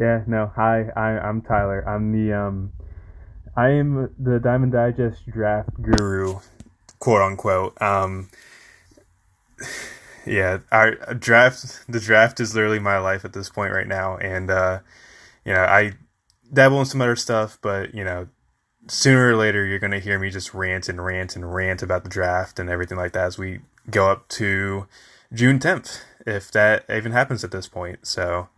Yeah, no. Hi, I, I'm Tyler. I'm the um, I am the Diamond Digest draft guru, quote unquote. Um, yeah, our draft. The draft is literally my life at this point right now, and uh, you know, I dabble in some other stuff, but you know, sooner or later you're gonna hear me just rant and rant and rant about the draft and everything like that as we go up to June 10th, if that even happens at this point. So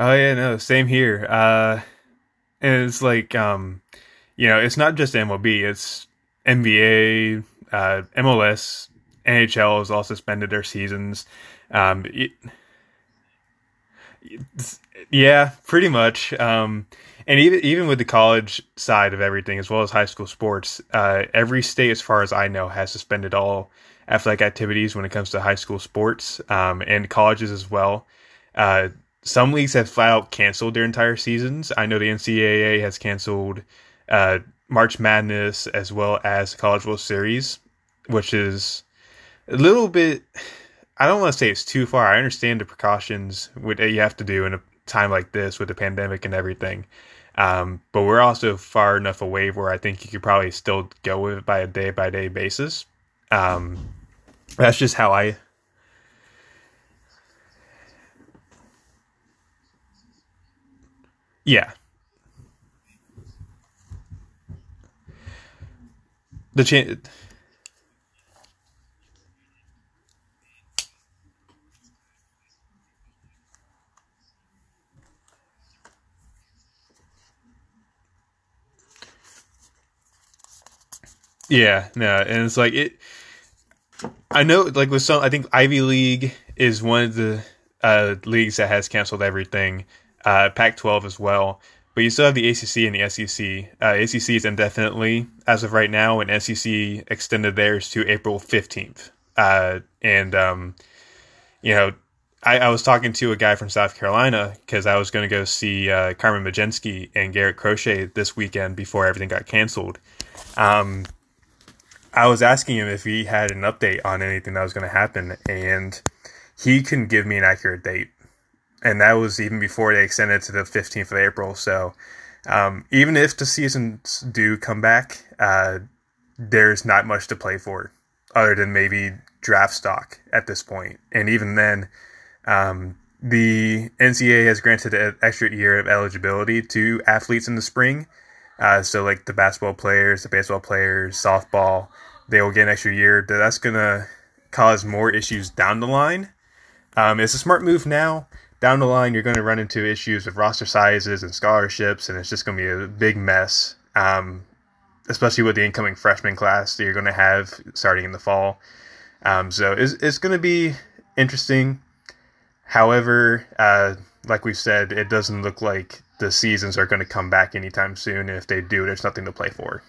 Oh yeah, no, same here. Uh, and it's like, um, you know, it's not just MLB; it's NBA, uh, MLS, NHL has all suspended their seasons. Um, it, yeah, pretty much. Um, and even even with the college side of everything, as well as high school sports, uh, every state, as far as I know, has suspended all athletic activities when it comes to high school sports um, and colleges as well. Uh, some leagues have flat out canceled their entire seasons. I know the NCAA has canceled uh, March Madness as well as College World Series, which is a little bit. I don't want to say it's too far. I understand the precautions that you have to do in a time like this with the pandemic and everything. Um, but we're also far enough away where I think you could probably still go with it by a day by day basis. Um, that's just how I Yeah. The change. Yeah, no, and it's like it. I know, like with some, I think Ivy League is one of the uh, leagues that has canceled everything uh, Pac-12 as well. But you still have the ACC and the SEC. Uh, ACC is indefinitely as of right now, and SEC extended theirs to April 15th. Uh, and um, you know, I, I, was talking to a guy from South Carolina because I was going to go see uh, Carmen Mlodzinski and Garrett Crochet this weekend before everything got canceled. Um, I was asking him if he had an update on anything that was going to happen, and he couldn't give me an accurate date and that was even before they extended to the 15th of April. So um, even if the seasons do come back, uh, there's not much to play for other than maybe draft stock at this point. And even then, um, the NCAA has granted an extra year of eligibility to athletes in the spring. Uh, so like the basketball players, the baseball players, softball, they will get an extra year. That's gonna cause more issues down the line. Um, it's a smart move now down the line, you're going to run into issues with roster sizes and scholarships, and it's just going to be a big mess. Um, especially with the incoming freshman class that you're going to have starting in the fall. Um, so it's, it's going to be interesting. However, uh, like we've said, it doesn't look like the seasons are going to come back anytime soon. And if they do, there's nothing to play for.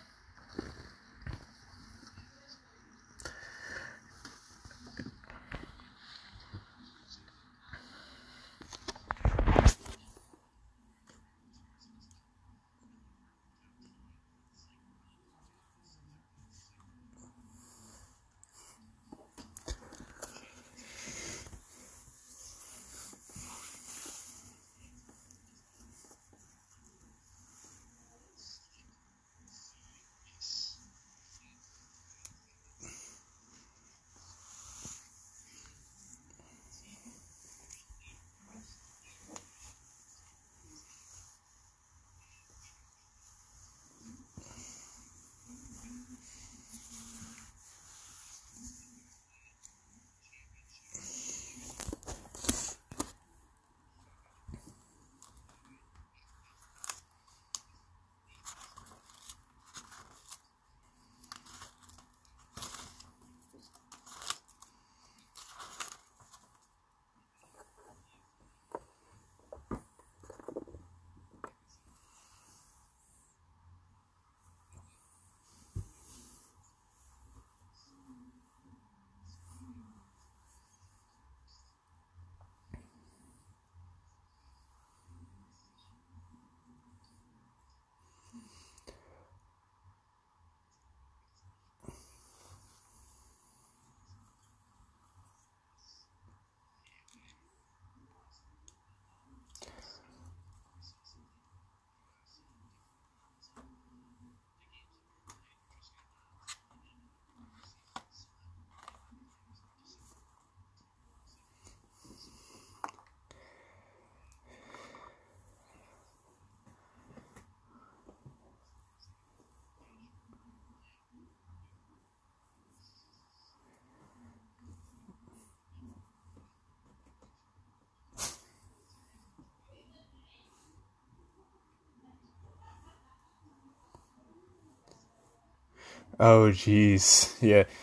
Oh, jeez. Yeah.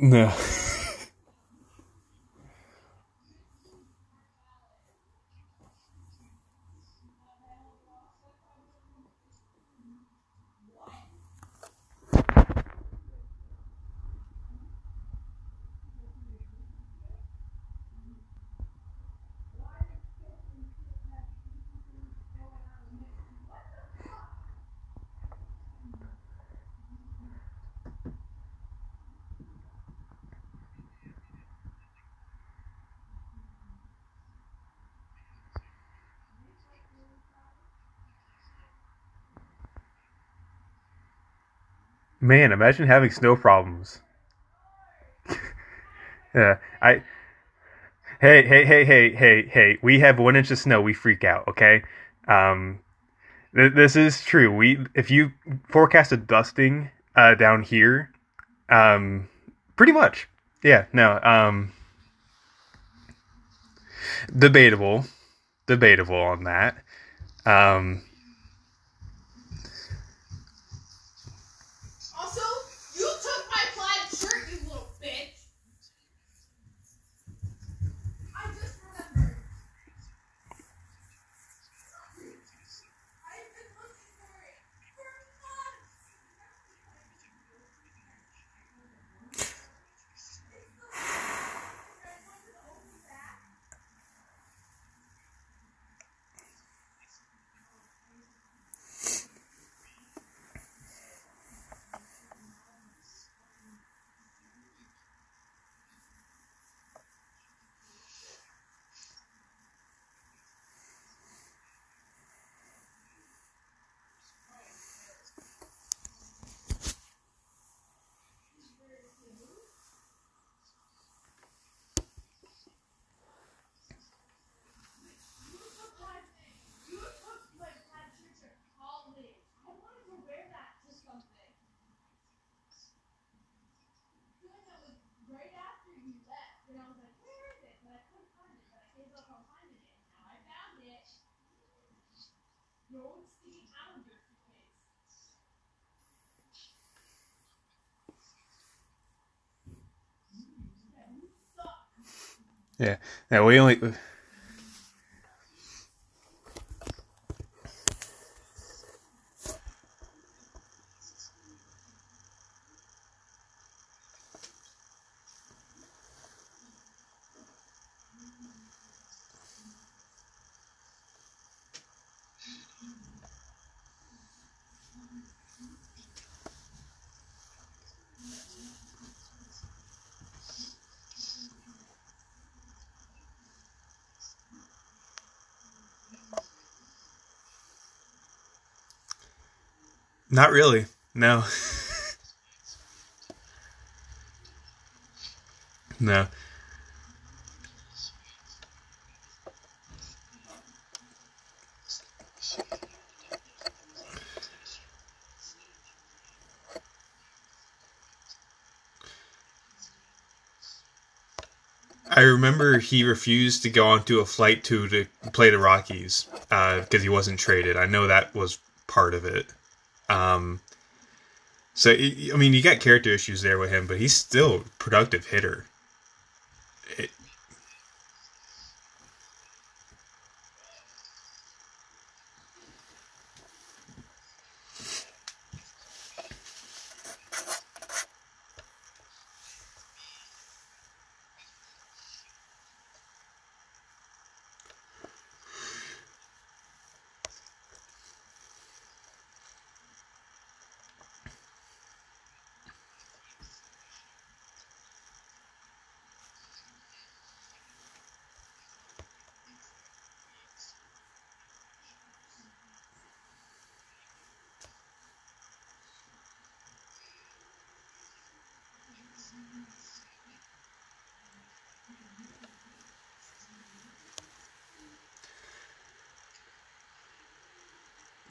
No. Man, imagine having snow problems. yeah, I. Hey, hey, hey, hey, hey, hey! We have one inch of snow. We freak out. Okay, um, th- this is true. We if you forecast a dusting uh, down here, um, pretty much. Yeah, no, um, debatable, debatable on that. Um, Also, you took my plaid shirt, you little bitch. I just remembered. I've been looking for it for months. You took my you took my plaid shirt to college. I wanted to wear that to something. I feel like that was right after you left, and I was like, "Where is it?" But I couldn't find it. But I gave up on finding it. Now I found it. Your old sticking out of your suitcase. Yeah, you suck. Yeah, yeah. We only. Not really. No. no. I remember he refused to go onto a flight to to play the Rockies uh, because he wasn't traded. I know that was part of it. Um, so I mean, you got character issues there with him, but he's still productive hitter.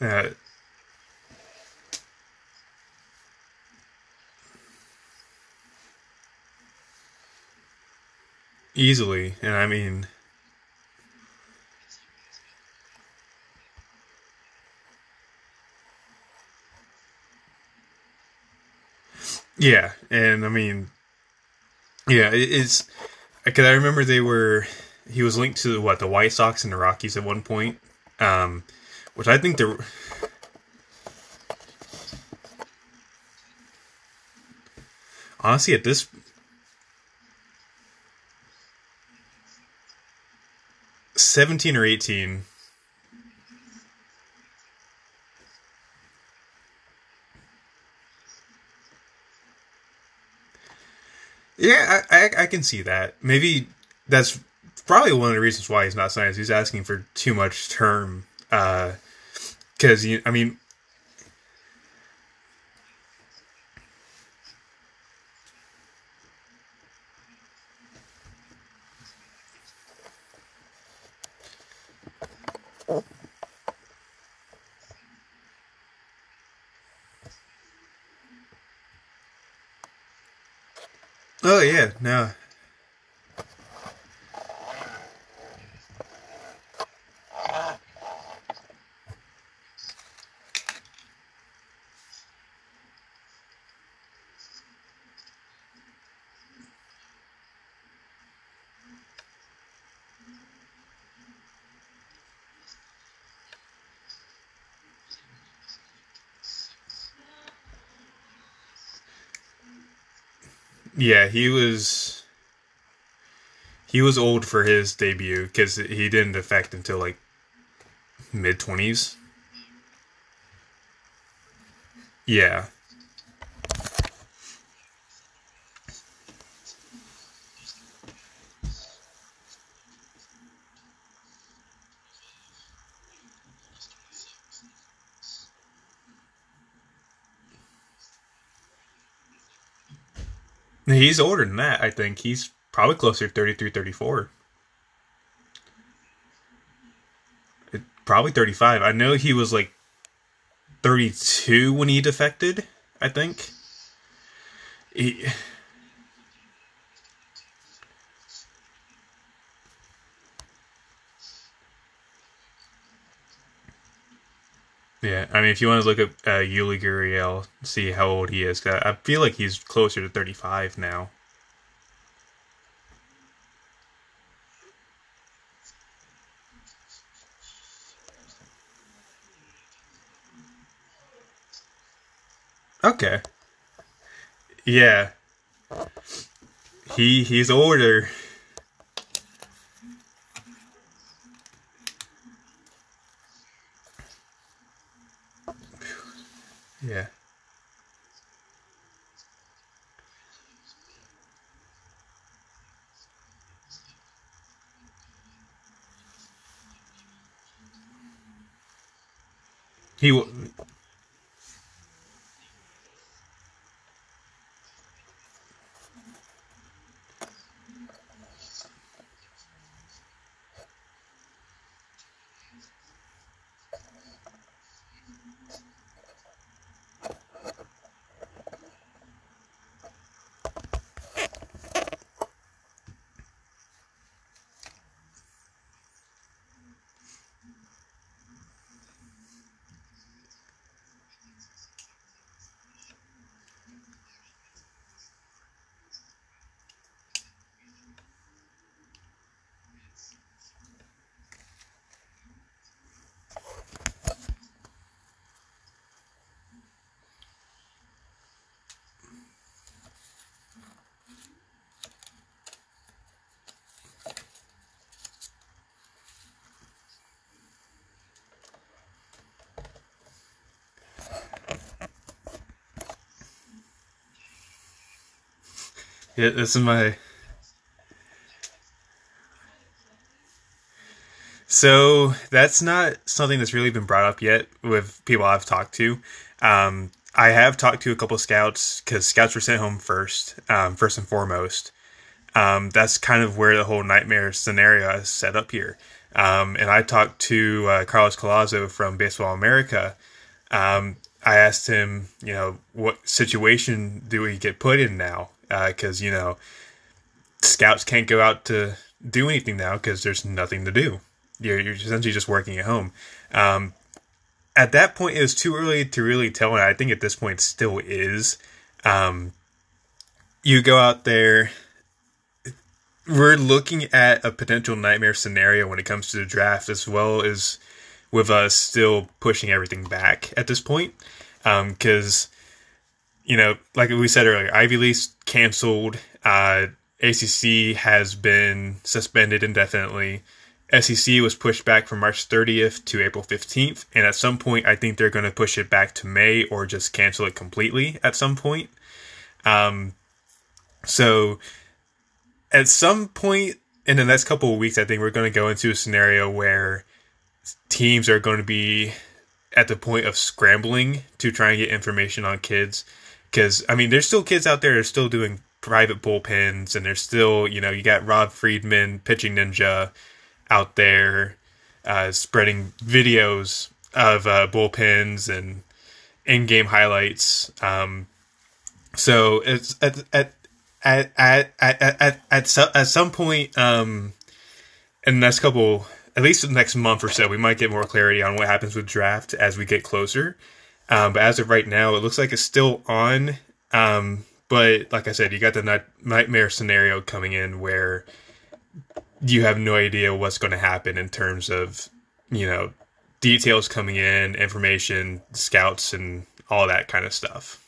Uh, easily, and I mean, yeah, and I mean, yeah, it, it's because I remember they were he was linked to what the White Sox and the Rockies at one point, um, which I think the honestly at this seventeen or eighteen. Yeah, I, I, I can see that. Maybe that's probably one of the reasons why he's not signed. He's asking for too much term. Uh, Because you, I mean, oh yeah, no, yeah, he was he was old for his debut because he didn't affect until like mid twenties. Yeah. He's older than that, I think. He's probably closer to 33, 34. It- Probably 35. I know he was like 32 when he defected, I think. He, yeah, I mean, if you want to look at uh, Yuli Gurriel, see how old he is. I feel like he's closer to 35 now. Okay. Yeah. He he's older. Yeah. He w- Yeah, this is my. So that's not something that's really been brought up yet with people I've talked to. Um, I have talked to a couple scouts because scouts were sent home first, um, first and foremost. Um, that's kind of where the whole nightmare scenario is set up here. Um, and I talked to uh, Carlos Collazo from Baseball America. Um, I asked him, you know, what situation do we get put in now? Because, uh, you know, scouts can't go out to do anything now because there's nothing to do. You're, you're essentially just working at home. Um, at that point, it was too early to really tell, and I think at this point still is. Um, you go out there. We're looking at a potential nightmare scenario when it comes to the draft, as well as with us still pushing everything back at this point. Because, um, you know, like we said earlier, Ivy League's canceled. Uh, ACC has been suspended indefinitely. SEC was pushed back from March 30th to April 15th, and at some point, I think they're going to push it back to May or just cancel it completely at some point. Um, so, at some point in the next couple of weeks, I think we're going to go into a scenario where teams are going to be at the point of scrambling to try and get information on kids. Because, I mean, there's still kids out there that are still doing private bullpens, and there's still, you know, you got Rob Friedman, Pitching Ninja out there uh, spreading videos of uh, bullpens and in-game highlights. Um, so it's at at at at at at, at, so, at some point um, in the next couple, at least the next month or so, we might get more clarity on what happens with draft as we get closer. Um, but as of right now, it looks like it's still on. Um, but like I said, you got the nightmare scenario coming in where you have no idea what's going to happen in terms of you know details coming in, information, scouts, and all that kind of stuff.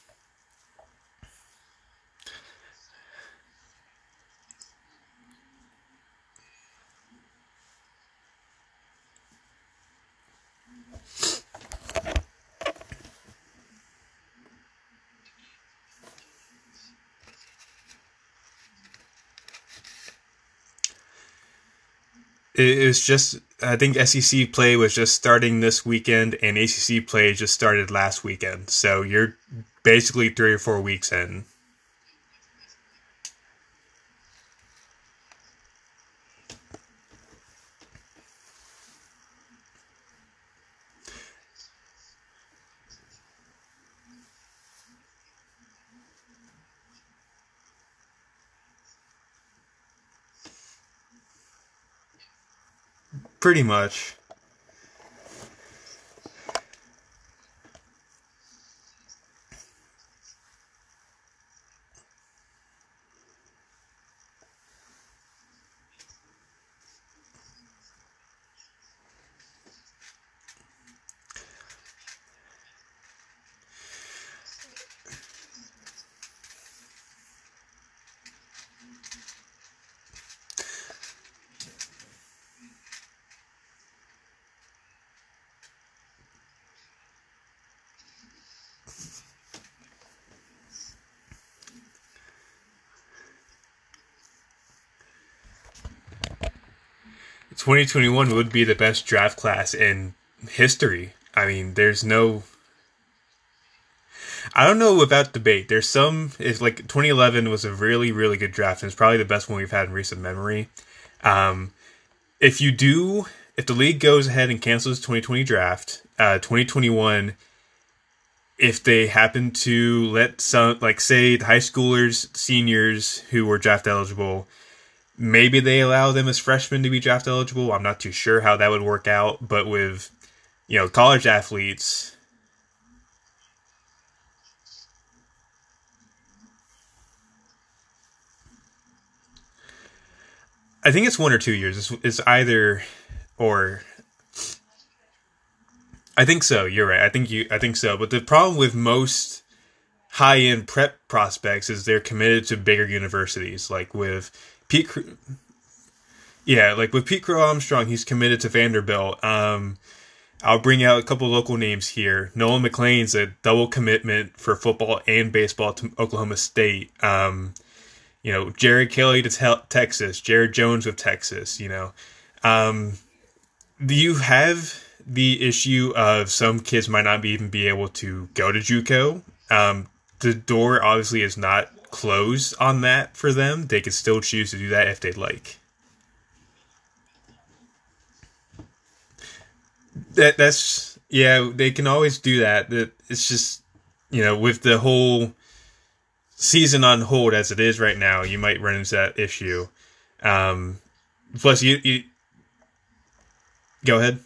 It was just I think SEC play was just starting this weekend, and ACC play just started last weekend. So you're basically three or four weeks in. Pretty much. 2021 would be the best draft class in history. I mean, there's no. I don't know without debate. There's some. It's like 2011 was a really, really good draft, and it's probably the best one we've had in recent memory. Um, if you do, if the league goes ahead and cancels 2020 draft, uh, 2021, if they happen to let some, like say, the high schoolers, seniors who were draft eligible, Maybe they allow them as freshmen to be draft eligible. I'm not too sure how that would work out, but with you know college athletes, I think it's one or two years. It's, it's either or. I think so. You're right. I think you. I think so. But the problem with most high end prep prospects is they're committed to bigger universities, like with Pete, yeah, like with Pete Crow Armstrong, he's committed to Vanderbilt. Um, I'll bring out a couple local names here. Nolan McLean's a double commitment for football and baseball to Oklahoma State. Um, you know, Jared Kelley to te- Texas, Jared Jones with Texas. You know, um, you have the issue of some kids might not be, even be able to go to JUCO? Um, the door obviously is not close on that for them. They could still choose to do that if they'd like. That that's yeah. They can always do that. That it's just you know with the whole season on hold as it is right now, you might run into that issue. Um, plus, you, you go ahead.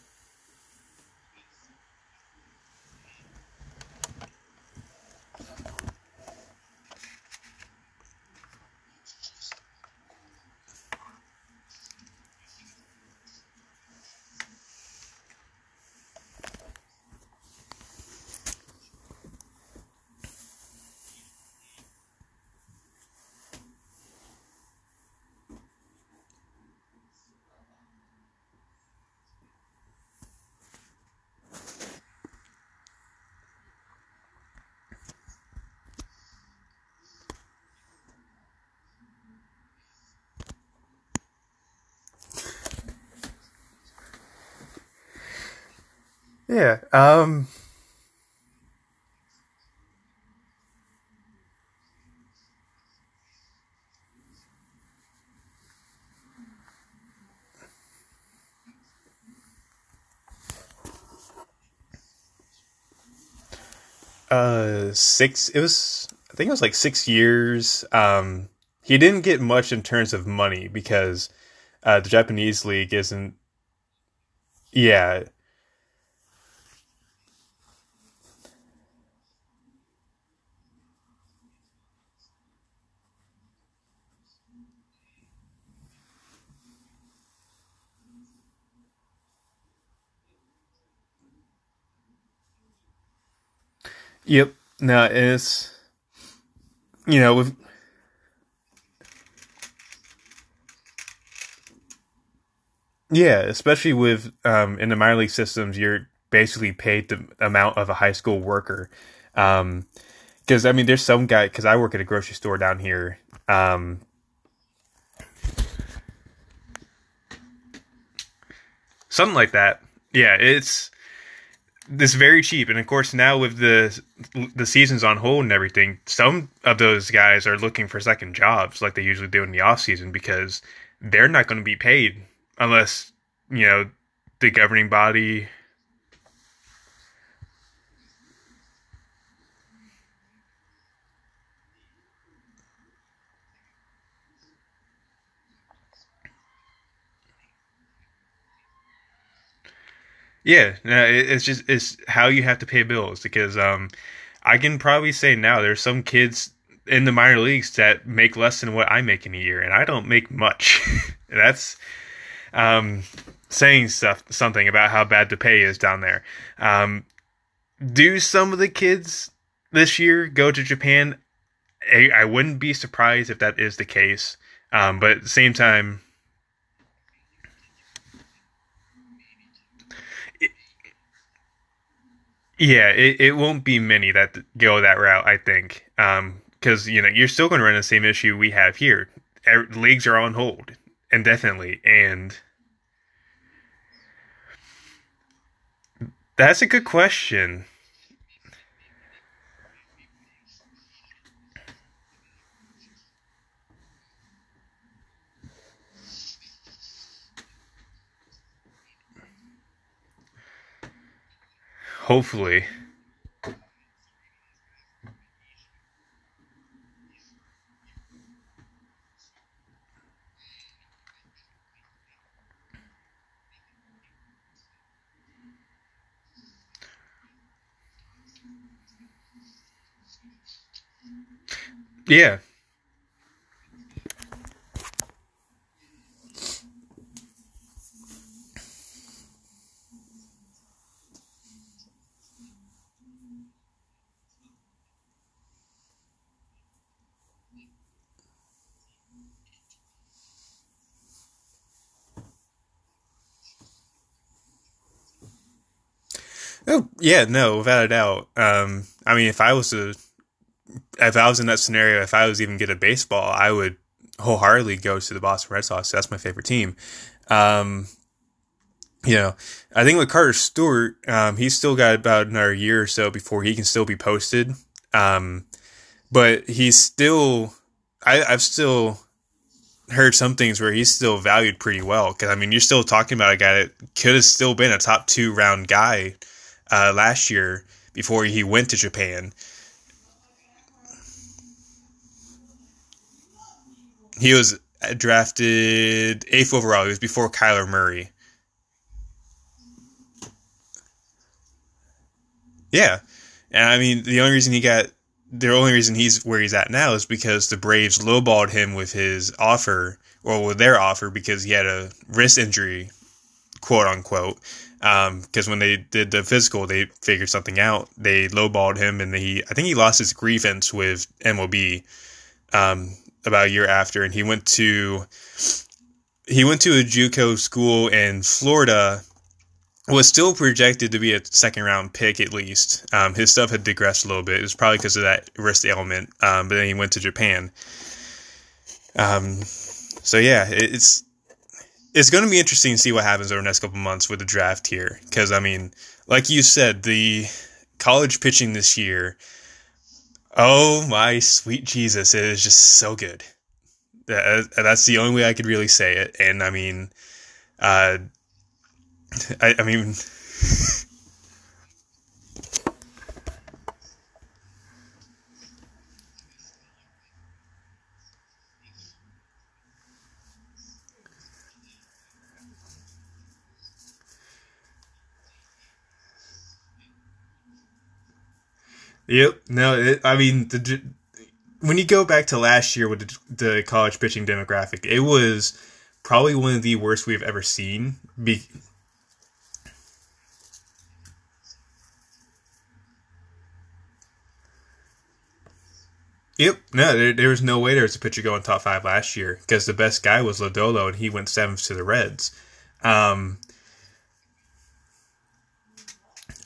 Yeah. Um. Uh, six. It was. I think it was like six years. Um, he didn't get much in terms of money because uh, the Japanese league isn't. Yeah, Yep. No, it's you know with yeah, especially with um, in the minor league systems, you're basically paid the amount of a high school worker. Um, because I mean, there's some guy because I work at a grocery store down here. Um, something like that. Yeah, it's this very cheap. And of course now with the the seasons on hold and everything some of those guys are looking for second jobs like they usually do in the off season because they're not going to be paid unless you know the governing body Yeah, no, it's just it's how you have to pay bills because um, I can probably say now there's some kids in the minor leagues that make less than what I make in a year, and I don't make much. That's um, saying stuff something about how bad the pay is down there. Um, do some of the kids this year go to Japan? I, I wouldn't be surprised if that is the case, um, but at the same time Yeah, it, it won't be many that go that route, I think. Because, um, you know, you're still going to run the same issue we have here. Leagues are on hold indefinitely. And that's a good question. Hopefully. Yeah. Oh yeah, no, without a doubt. Um, I mean, if I was to, if I was in that scenario, if I was even good at baseball, I would wholeheartedly go to the Boston Red Sox. That's my favorite team. Um, you know, I think with Carter Stewart, um, he's still got about another year or so before he can still be posted. Um, but he's still, I, I've still, heard some things where he's still valued pretty well. Because I mean, you're still talking about a guy that could have still been a top two round guy uh, last year before he went to Japan. He was drafted eighth overall. He was before Kyler Murray. Yeah, and I mean, the only reason he got the only reason he's where he's at now is because the Braves lowballed him with his offer, or with their offer, because he had a wrist injury, quote unquote. Because um, when they did the physical, they figured something out. They lowballed him, and he I think he lost his grievance with MLB um, about a year after, and he went to he went to a JUCO school in Florida was still projected to be a second round pick at least. Um, his stuff had digressed a little bit. It was probably because of that wrist ailment. Um, but then he went to Japan. Um, so yeah, it's it's going to be interesting to see what happens over the next couple months with the draft here. Because I mean, like you said, the college pitching this year. Oh my sweet Jesus! It is just so good. That, that's the only way I could really say it. And I mean, uh, I, I mean. Yep. No, it, I mean, the, when you go back to last year with the, the, college pitching demographic, it was probably one of the worst we've ever seen. Be, Yep. No, there, there was no way there was a pitcher going top five last year because the best guy was Lodolo and he went seventh to the Reds. Um,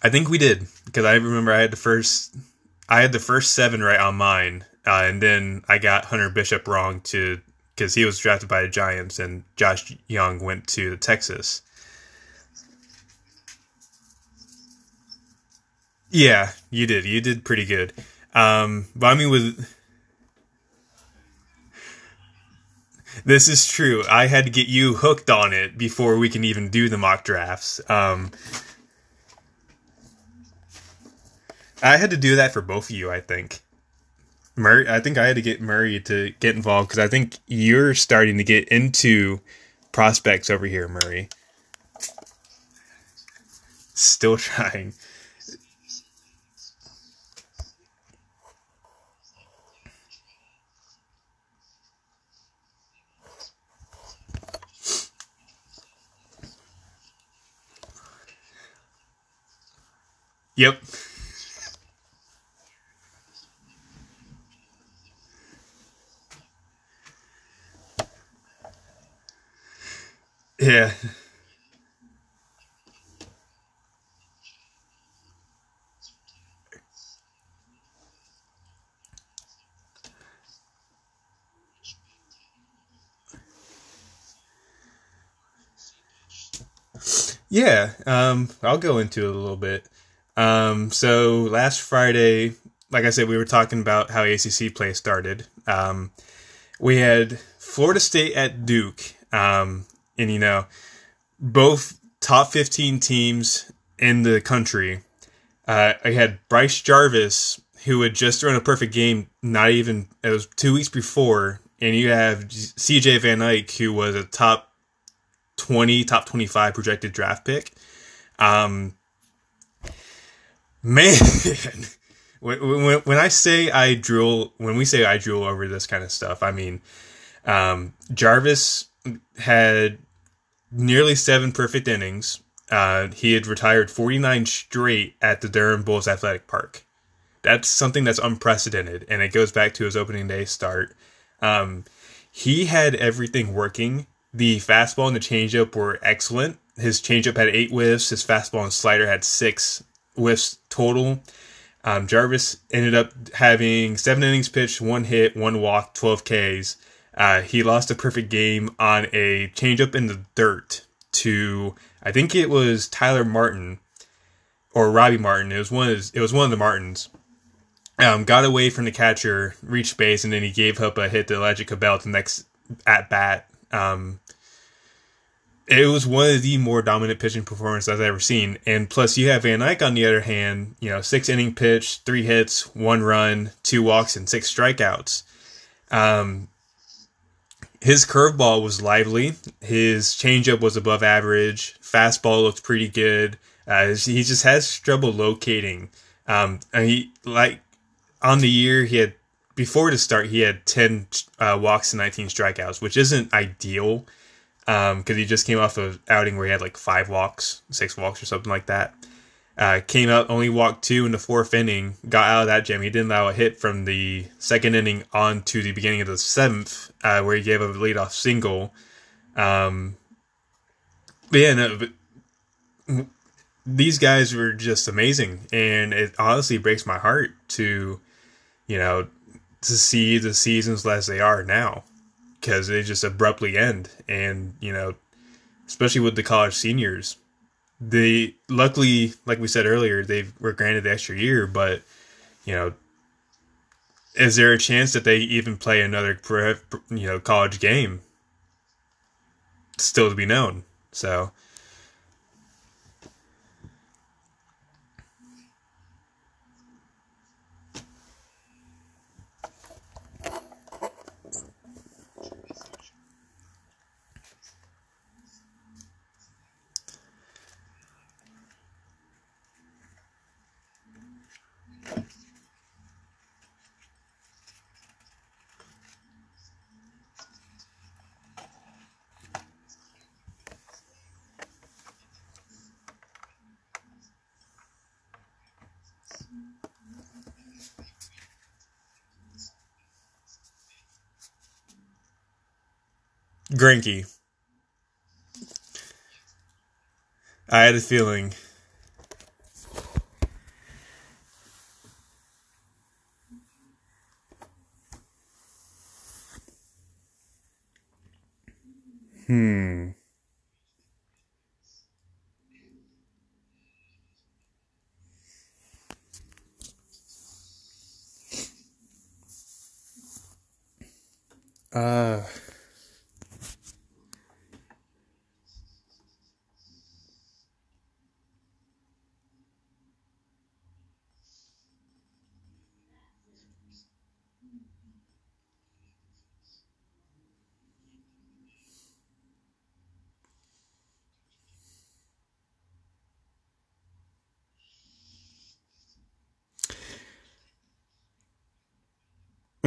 I think we did because I remember I had the first, I had the first seven right on mine, uh, and then I got Hunter Bishop wrong to because he was drafted by the Giants and Josh Jung went to the Texas. Yeah, you did. You did pretty good. Um, but I mean, with this is true. I had to get you hooked on it before we can even do the mock drafts. Um, I had to do that for both of you. I think Murray. I think I had to get Murray to get involved because I think you're starting to get into prospects over here, Murray. Still trying. Yep. Yeah. Yeah, um, I'll go into it a little bit. Um, so last Friday, like I said, we were talking about how ACC play started. Um, we had Florida State at Duke, um, and you know, both top 15 teams in the country. Uh, I had Bryce Jarvis, who had just thrown a perfect game, not even, it was two weeks before, and you have CJ Van Eyck, who was a top 20, top 25 projected draft pick. Um, man when, when, when i say i drool when we say i drool over this kind of stuff i mean um, jarvis had nearly seven perfect innings. Uh, he had retired 49 straight at the durham bulls athletic park. That's something that's unprecedented and it goes back to his opening day start. Um, he had everything working. The fastball and the changeup were excellent. His changeup had eight whiffs. His fastball and slider had six whiffs total. Um, Jarvis ended up having seven innings pitched, one hit, one walk, 12 Ks. Uh, he lost a perfect game on a changeup in the dirt to, I think it was Tyler Martin or Robbie Martin. It was one of, it was one of the Martins. Um, got away from the catcher, reached base, and then he gave up a hit to Elijah Cabell the next at bat. Um, it was one of the more dominant pitching performances I've ever seen. And plus, you have Van Eyck on the other hand, you know, six inning pitch, three hits, one run, two walks, and six strikeouts. Um, his curveball was lively. His changeup was above average. Fastball looked pretty good. Uh, he just has trouble locating. Um, he like on the year he had before the start he had ten uh, walks and nineteen strikeouts, which isn't ideal because um, he just came off of outing where he had like five walks, six walks, or something like that. Uh, came out, only walked two in the fourth inning, got out of that jam. He didn't allow a hit from the second inning on to the beginning of the seventh, uh, where he gave a leadoff single. Um, but yeah, no, these guys were just amazing, and it honestly breaks my heart to, you know, to see the seasons as they are now because they just abruptly end. And, you know, especially with the college seniors, they luckily, like we said earlier, they were granted the extra year, but, you know, is there a chance that they even play another, you know, college game? Still to be known. So, Greinke. I had a feeling.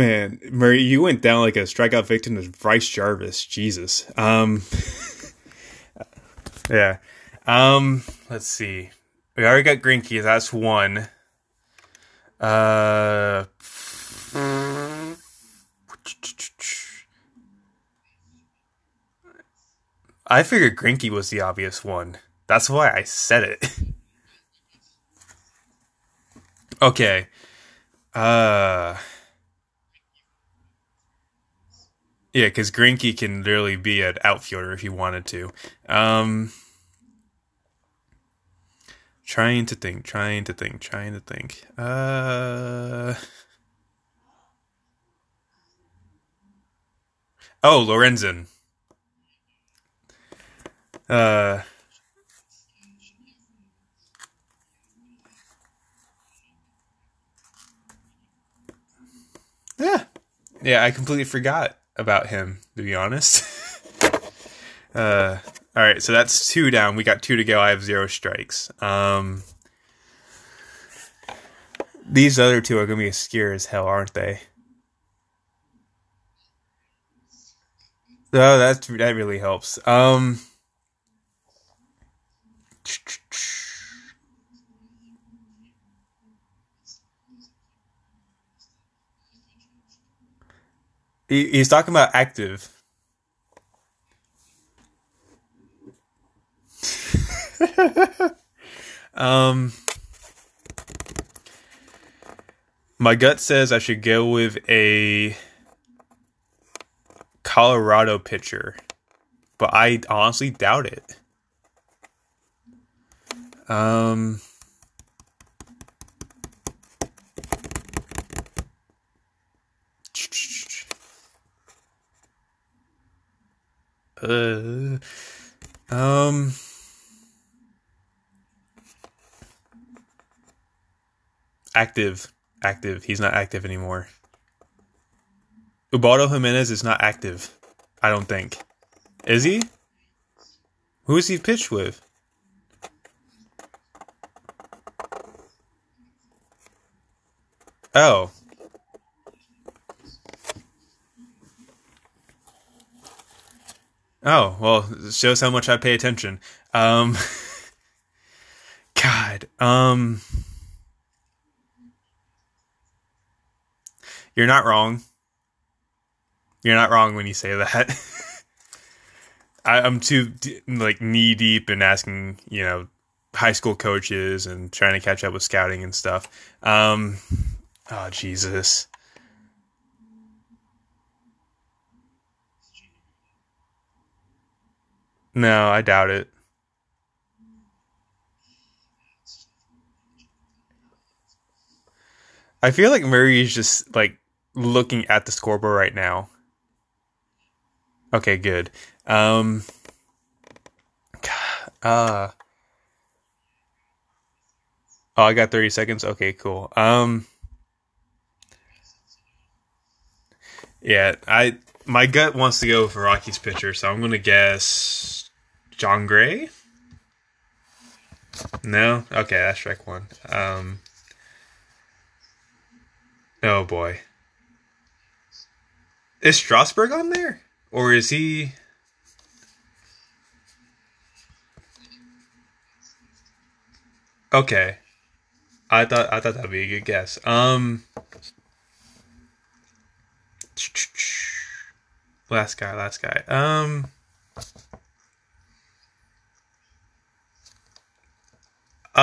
Man, Murray, you went down like a strikeout victim to Bryce Jarvis. Jesus. Um, yeah. Um, let's see. We already got Greinke. That's one. Uh, I figured Greinke was the obvious one. That's why I said it. okay. Uh. Yeah, because Greinke can literally be an outfielder if he wanted to. Um, trying to think, trying to think, trying to think. Uh, oh, Lorenzen. Uh, yeah, yeah. I completely forgot about him, to be honest. uh, all right, so that's two down. We got two to go. I have zero strikes. Um, these other two are going to be a scare as hell, aren't they? Oh, that's that really helps. Um, He, he's talking about active. um, my gut says I should go with a Colorado pitcher, but I honestly doubt it. Um. Uh, um. Active. Active. He's not active anymore. Ubaldo Jimenez is not active. I don't think. Is he? Who is he pitched with? Oh. Oh, well, shows how much I pay attention. Um God, um You're not wrong. You're not wrong when you say that. I, I'm too like knee deep in asking, you know, high school coaches and trying to catch up with scouting and stuff. Um, oh Jesus. No, I doubt it. I feel like Murray is just like looking at the scoreboard right now. Okay, good. Um, uh, oh, I got 30 seconds. Okay, cool. Um, yeah, I, my gut wants to go for Rockies pitcher, so I'm going to guess Jon Gray. No? Okay, that's strike one. Um, oh boy. Is Strasburg on there? Or is he Okay. I thought I thought that'd be a good guess. Um Last guy, last guy. Um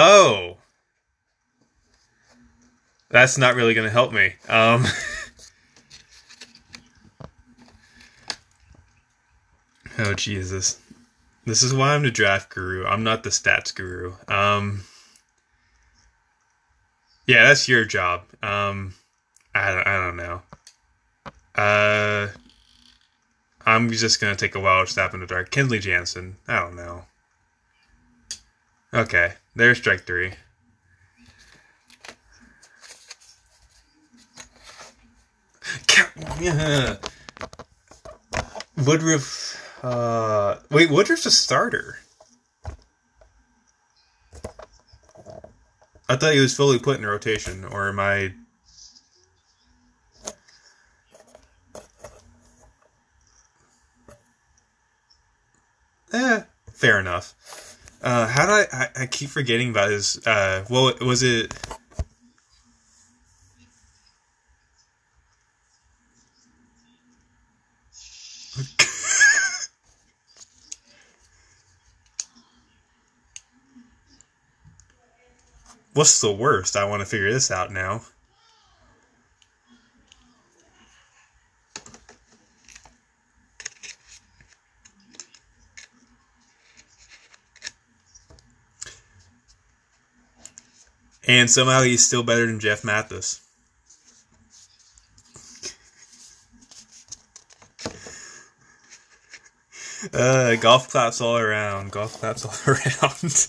Oh. That's not really gonna help me. Um Oh Jesus. This is why I'm the draft guru. I'm not the stats guru. Um Yeah, that's your job. Um I don't, I don't know. Uh I'm just gonna take a wild stab in the dark. Kenley Jansen. I don't know. Okay, there's strike three. Yeah. Woodruff. Uh, wait, Woodruff's a starter. I thought he was fully put in rotation, or am I? Eh, fair enough. Uh, how do I, I? I keep forgetting about his. Uh, well, was it? What's the worst? I want to figure this out now. And somehow he's still better than Jeff Mathis. Uh, golf claps all around. Golf claps all around.